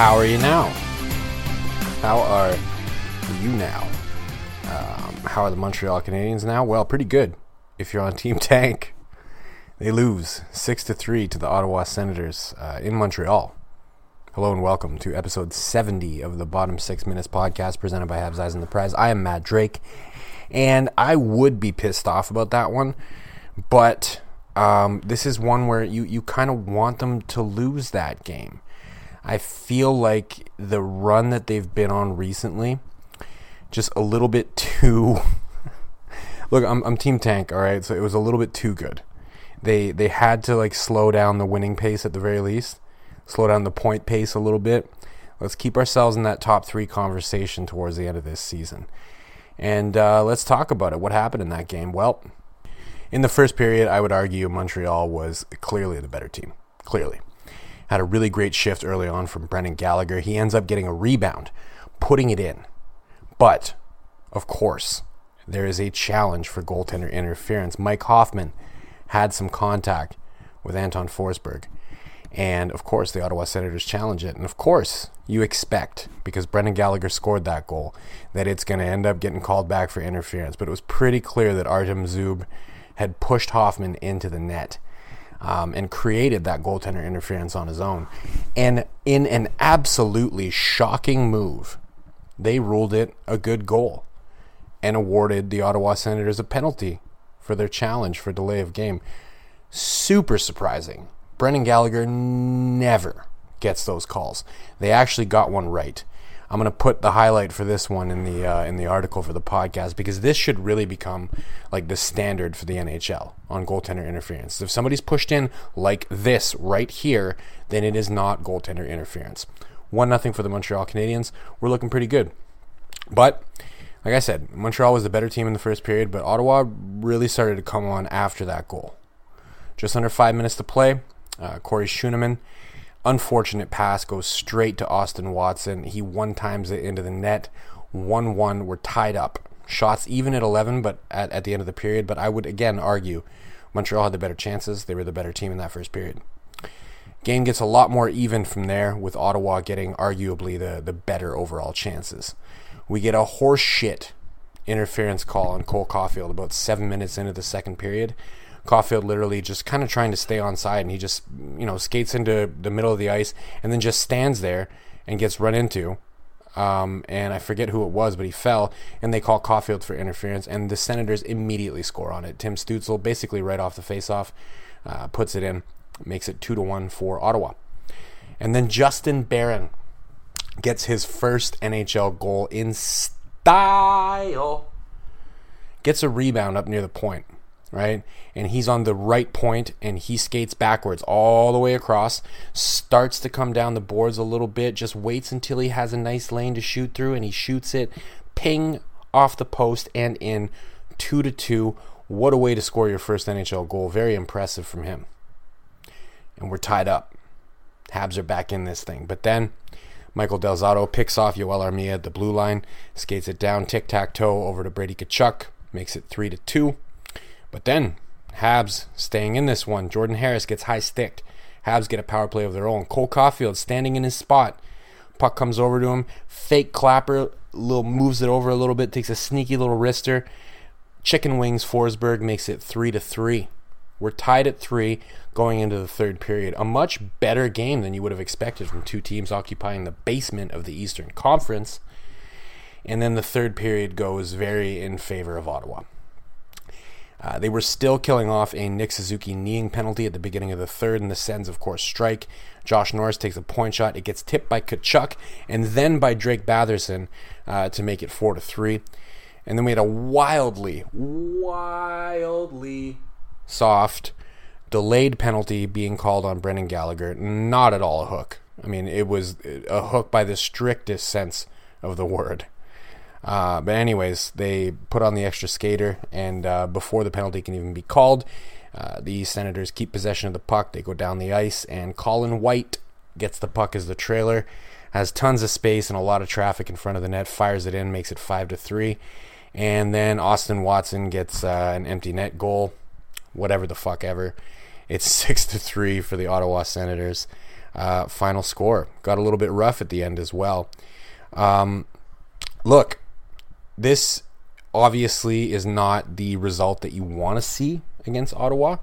How are you now? How are you now? Um, how are the Montreal Canadiens now? Well, pretty good. If you're on Team Tank, they lose six to three to the Ottawa Senators uh, in Montreal. Hello and welcome to episode 70 of the Bottom Six Minutes podcast presented by Habs Eyes on the Prize. I am Matt Drake, and I would be pissed off about that one, but um, this is one where you, you kind of want them to lose that game. I feel like the run that they've been on recently, just a little bit too. Look, I'm, I'm Team Tank, all right. So it was a little bit too good. They they had to like slow down the winning pace at the very least, slow down the point pace a little bit. Let's keep ourselves in that top three conversation towards the end of this season, and uh, let's talk about it. What happened in that game? Well, in the first period, I would argue Montreal was clearly the better team. Clearly had a really great shift early on from Brendan Gallagher. He ends up getting a rebound, putting it in. But, of course, there is a challenge for goaltender interference. Mike Hoffman had some contact with Anton Forsberg. And, of course, the Ottawa Senators challenge it. And, of course, you expect, because Brendan Gallagher scored that goal, that it's going to end up getting called back for interference. But it was pretty clear that Artem Zub had pushed Hoffman into the net um, and created that goaltender interference on his own. And in an absolutely shocking move, they ruled it a good goal and awarded the Ottawa Senators a penalty for their challenge for delay of game. Super surprising. Brendan Gallagher never gets those calls. They actually got one right. I'm to put the highlight for this one in the uh, in the article for the podcast because this should really become like the standard for the NHL on goaltender interference. If somebody's pushed in like this right here, then it is not goaltender interference. One nothing for the Montreal Canadiens. We're looking pretty good, but like I said, Montreal was the better team in the first period, but Ottawa really started to come on after that goal. Just under five minutes to play, uh, Corey Schueneman unfortunate pass goes straight to Austin Watson. He one times it into the net. 1 1. We're tied up. Shots even at 11, but at, at the end of the period. But I would again argue Montreal had the better chances. They were the better team in that first period. Game gets a lot more even from there, with Ottawa getting arguably the, the better overall chances. We get a horseshit interference call on Cole Caufield about seven minutes into the second period. Caufield literally just kind of trying to stay on side, and he just you know skates into the middle of the ice and then just stands there and gets run into. Um, and I forget who it was, but he fell, and they call Caufield for interference, and the Senators immediately score on it. Tim Stützle, basically right off the faceoff, uh, puts it in, makes it two to one for Ottawa, and then Justin Barron gets his first NHL goal in style. Gets a rebound up near the point right? And he's on the right point and he skates backwards all the way across, starts to come down the boards a little bit, just waits until he has a nice lane to shoot through and he shoots it ping off the post and in 2 to 2. What a way to score your first NHL goal. Very impressive from him. And we're tied up. Habs are back in this thing. But then Michael Del Zotto picks off Joel Armia at the blue line, skates it down tic tac toe over to Brady Tkachuk, makes it 3 to 2. But then, Habs staying in this one. Jordan Harris gets high sticked. Habs get a power play of their own. Cole Caufield standing in his spot. Puck comes over to him. Fake clapper, little moves it over a little bit, takes a sneaky little wrister. Chicken wings Forsberg makes it three to three. We're tied at three going into the third period. A much better game than you would have expected from two teams occupying the basement of the Eastern Conference. And then the third period goes very in favor of Ottawa. Uh, they were still killing off a Nick Suzuki kneeing penalty at the beginning of the third, and the Sens, of course, strike. Josh Norris takes a point shot. It gets tipped by Tkachuk and then by Drake Batherson uh, to make it four to three. And then we had a wildly, wildly soft, delayed penalty being called on Brendan Gallagher. Not at all a hook. I mean, it was a hook by the strictest sense of the word. Uh, but anyways, they put on the extra skater, and uh, before the penalty can even be called, uh, the Senators keep possession of the puck. They go down the ice, and Colin White gets the puck as the trailer, has tons of space and a lot of traffic in front of the net, fires it in, makes it five to three, and then Austin Watson gets uh, an empty net goal, whatever the fuck ever. It's six to three for the Ottawa Senators. Uh, final score got a little bit rough at the end as well. Um, look, this obviously is not the result that you want to see against Ottawa.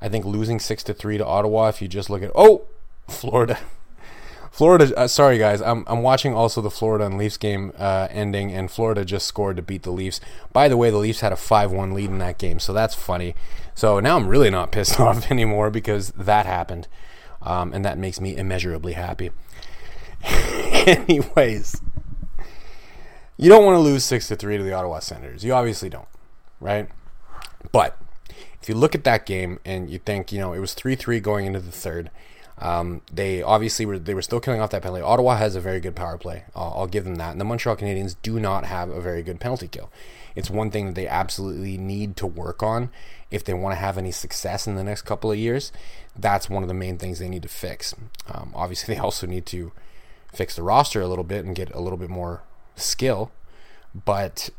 I think losing six to three to Ottawa, if you just look at oh, Florida, Florida. Uh, sorry guys, I'm I'm watching also the Florida and Leafs game uh, ending, and Florida just scored to beat the Leafs. By the way, the Leafs had a five-one lead in that game, so that's funny. So now I'm really not pissed off anymore because that happened, um, and that makes me immeasurably happy. Anyways, you don't want to lose six to three to the Ottawa Senators. You obviously don't, right? But if you look at that game and you think, you know, it was three three going into the third. Um, they obviously were they were still killing off that penalty. Ottawa has a very good power play. I'll, I'll give them that. And the Montreal Canadiens do not have a very good penalty kill. It's one thing that they absolutely need to work on if they want to have any success in the next couple of years. That's one of the main things they need to fix. Um, obviously, they also need to fix the roster a little bit and get a little bit more skill. But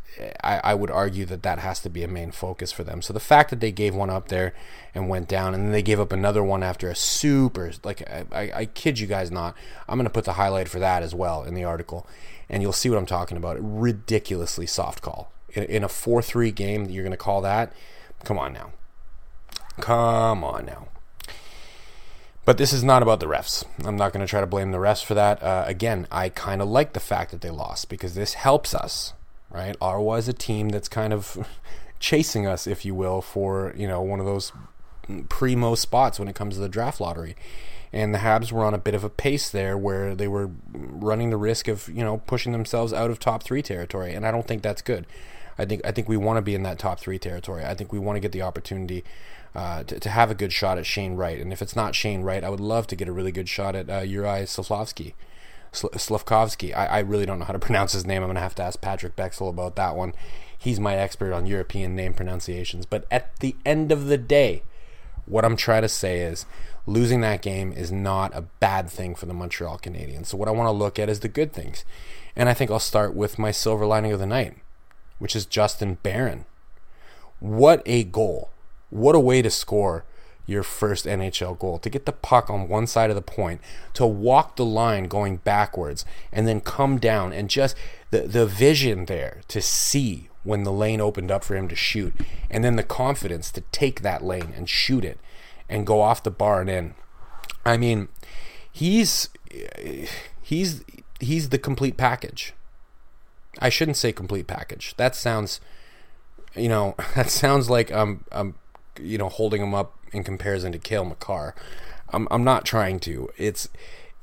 I, I, would argue that that has to be a main focus for them. So the fact that they gave one up there and went down, and then they gave up another one after a super, like, I, I, I kid you guys not, I'm going to put the highlight for that as well in the article. And you'll see what I'm talking about. Ridiculously soft call. In, in a 4 3 game, that you're going to call that? Come on now. Come on now. But this is not about the refs. I'm not going to try to blame the refs for that. Uh, again, I kind of like the fact that they lost because this helps us right? Ottawa is a team that's kind of chasing us, if you will, for you know one of those primo spots when it comes to the draft lottery. And the Habs were on a bit of a pace there where they were running the risk of you know pushing themselves out of top three territory, and I don't think that's good. I think I think we want to be in that top three territory. I think we want to get the opportunity uh, to, to have a good shot at Shane Wright, and if it's not Shane Wright, I would love to get a really good shot at uh, Uri Slafkovsky. Slafkovsky. I, I really don't know how to pronounce his name. I'm going to have to ask Patrick Bexel about that one. He's my expert on European name pronunciations. But at the end of the day, what I'm trying to say is losing that game is not a bad thing for the Montreal Canadiens. So what I want to look at is the good things. And I think I'll start with my silver lining of the night, which is Justin Barron. What a goal. What a way to score your first NHL goal, to get the puck on one side of the point, to walk the line going backwards, and then come down and just the, the vision there to see when the lane opened up for him to shoot, and then the confidence to take that lane and shoot it and go off the bar and in. I mean, he's he's he's the complete package. I shouldn't say complete package. That sounds you know, that sounds like I'm I'm you know holding him up in comparison to Cale Makar. I'm I'm not trying to. It's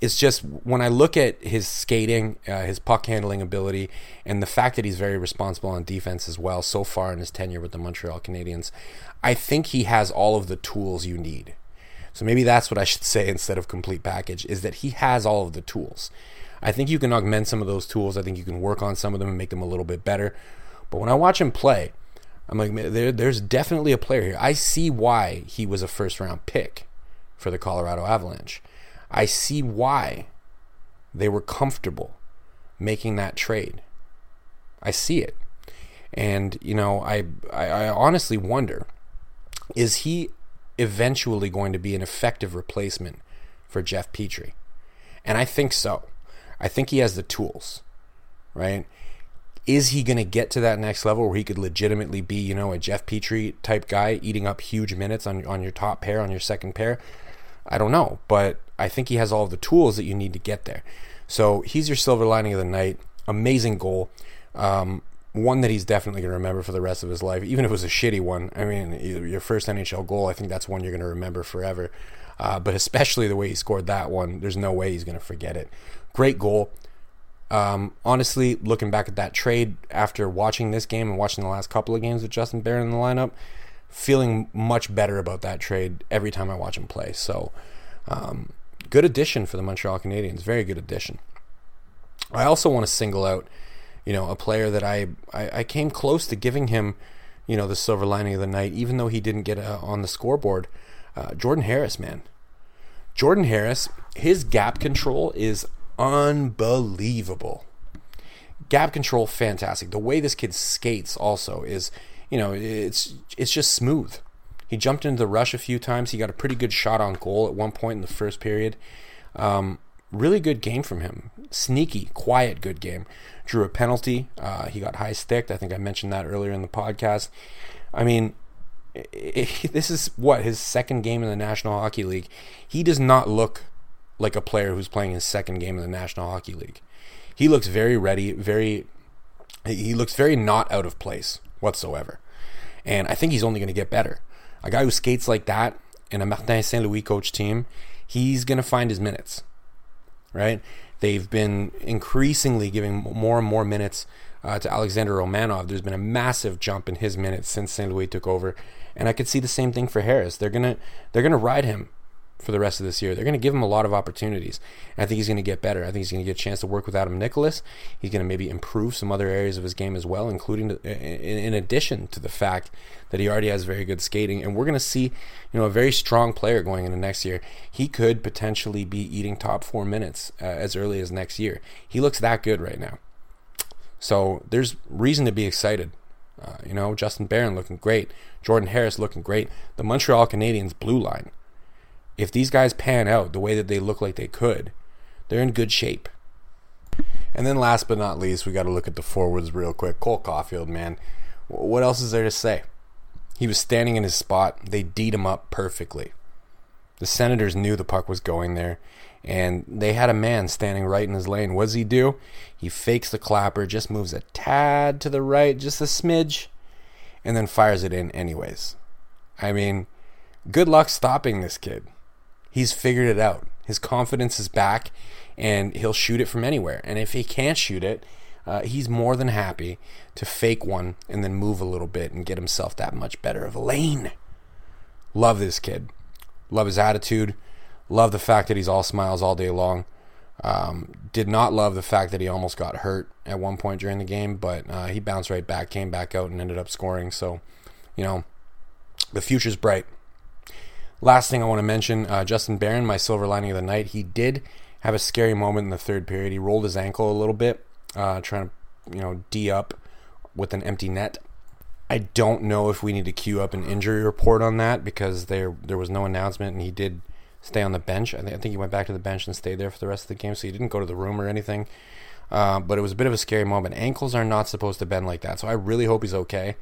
it's just when I look at his skating, uh, his puck handling ability, and the fact that he's very responsible on defense as well so far in his tenure with the Montreal Canadiens, I think he has all of the tools you need. So maybe that's what I should say instead of complete package is that he has all of the tools. I think you can augment some of those tools. I think you can work on some of them and make them a little bit better. But when I watch him play, I'm like, there, there's definitely a player here. I see why he was a first round pick for the Colorado Avalanche. I see why they were comfortable making that trade. I see it. And, you know, I, I, I honestly wonder is he eventually going to be an effective replacement for Jeff Petry? And I think so. I think he has the tools, right? Is he going to get to that next level where he could legitimately be, you know, a Jeff Petry type guy eating up huge minutes on on your top pair, on your second pair? I don't know, but I think he has all the tools that you need to get there. So he's your silver lining of the night. Amazing goal. Um, one that he's definitely going to remember for the rest of his life, even if it was a shitty one. I mean, your first NHL goal, I think that's one you're going to remember forever. Uh, but especially the way he scored that one, there's no way he's going to forget it. Great goal. Um, honestly, looking back at that trade after watching this game and watching the last couple of games with Justin Barron in the lineup, feeling much better about that trade every time I watch him play. So, um, good addition for the Montreal Canadiens. Very good addition. I also want to single out, you know, a player that I, I, I came close to giving him, you know, the silver lining of the night, even though he didn't get uh, on the scoreboard. Uh, Jordan Harris, man. Jordan Harris, his gap control is unbelievable. Gap control, fantastic. The way this kid skates also is, you know, it's it's just smooth. He jumped into the rush a few times. He got a pretty good shot on goal at one point in the first period. Um, really good game from him. Sneaky, quiet, good game. Drew a penalty. Uh, he got high sticked. I think I mentioned that earlier in the podcast. I mean, it, it, this is what his second game in the National Hockey League. He does not look like a player who's playing his second game in the National Hockey League. He looks very ready, very he looks very not out of place whatsoever. And I think he's only going to get better. A guy who skates like that in a Martin St. Louis coach team, he's going to find his minutes. Right? They've been increasingly giving more and more minutes uh, to Alexander Romanov. There's been a massive jump in his minutes since St. Louis took over, and I could see the same thing for Harris. They're gonna they're gonna ride him for the rest of this year. They're going to give him a lot of opportunities. And I think he's going to get better. I think he's going to get a chance to work with Adam Nicholas. He's going to maybe improve some other areas of his game as well, including in addition to the fact that he already has very good skating. And we're going to see, you know, a very strong player going into next year. He could potentially be eating top four minutes uh, as early as next year. He looks that good right now. So there's reason to be excited. Uh, you know, Justin Barron looking great. Jordan Harris looking great. The Montreal Canadiens blue line if these guys pan out the way that they look like they could, they're in good shape. And then last but not least, we got to look at the forwards real quick. Cole Caufield, man. What else is there to say? He was standing in his spot. They deed him up perfectly. The Senators knew the puck was going there, and they had a man standing right in his lane. What does he do? He fakes the clapper, just moves a tad to the right, just a smidge, and then fires it in anyways. I mean, good luck stopping this kid. He's figured it out. His confidence is back, and he'll shoot it from anywhere. And if he can't shoot it, uh, he's more than happy to fake one and then move a little bit and get himself that much better of a lane. Love this kid. Love his attitude. Love the fact that he's all smiles all day long. Um, did not love the fact that he almost got hurt at one point during the game, but uh, he bounced right back, came back out, and ended up scoring. So, you know, the future's bright. Last thing I want to mention uh, Justin Barron, my silver lining of the night, he did have a scary moment in the third period. He rolled his ankle a little bit, uh, trying to, you know, D up with an empty net. I don't know if we need to queue up an injury report on that because there there was no announcement and he did stay on the bench. I, th- I think he went back to the bench and stayed there for the rest of the game, so he didn't go to the room or anything. Uh, but it was a bit of a scary moment. Ankles are not supposed to bend like that, so I really hope he's okay.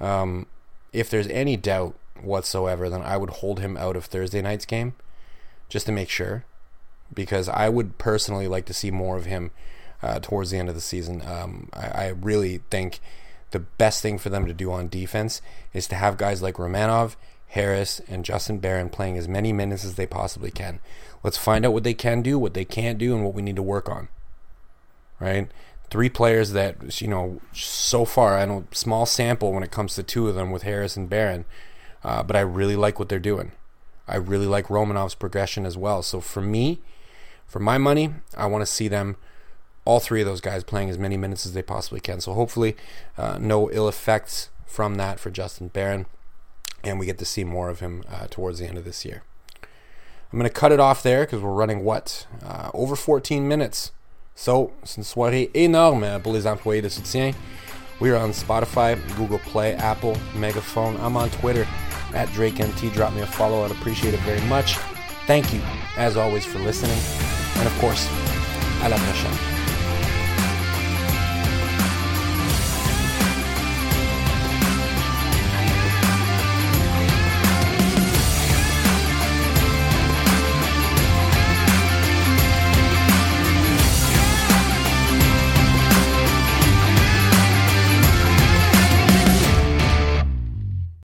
Um, if there's any doubt whatsoever, then I would hold him out of Thursday night's game just to make sure. Because I would personally like to see more of him uh, towards the end of the season. Um, I, I, really think the best thing for them to do on defense is to have guys like Romanov, Harris, and Justin Barron playing as many minutes as they possibly can. Let's find out what they can do, what they can't do, and what we need to work on. Right? Three players that, you know, so far, I know, small sample when it comes to two of them with Harris and Barron uh, but I really like what they're doing. I really like Romanov's progression as well. So for me, for my money, I want to see them, all three of those guys, playing as many minutes as they possibly can. So hopefully, uh, no ill effects from that for Justin Barron, and we get to see more of him uh, towards the end of this year. I'm going to cut it off there because we're running what? Uh, over 14 minutes. So, c'est soirée énorme pour les employés de soutien. We are on Spotify, Google Play, Apple, Megaphone. I'm on Twitter at DrakeMT. Drop me a follow. I'd appreciate it very much. Thank you, as always, for listening. And of course, à la prochaine.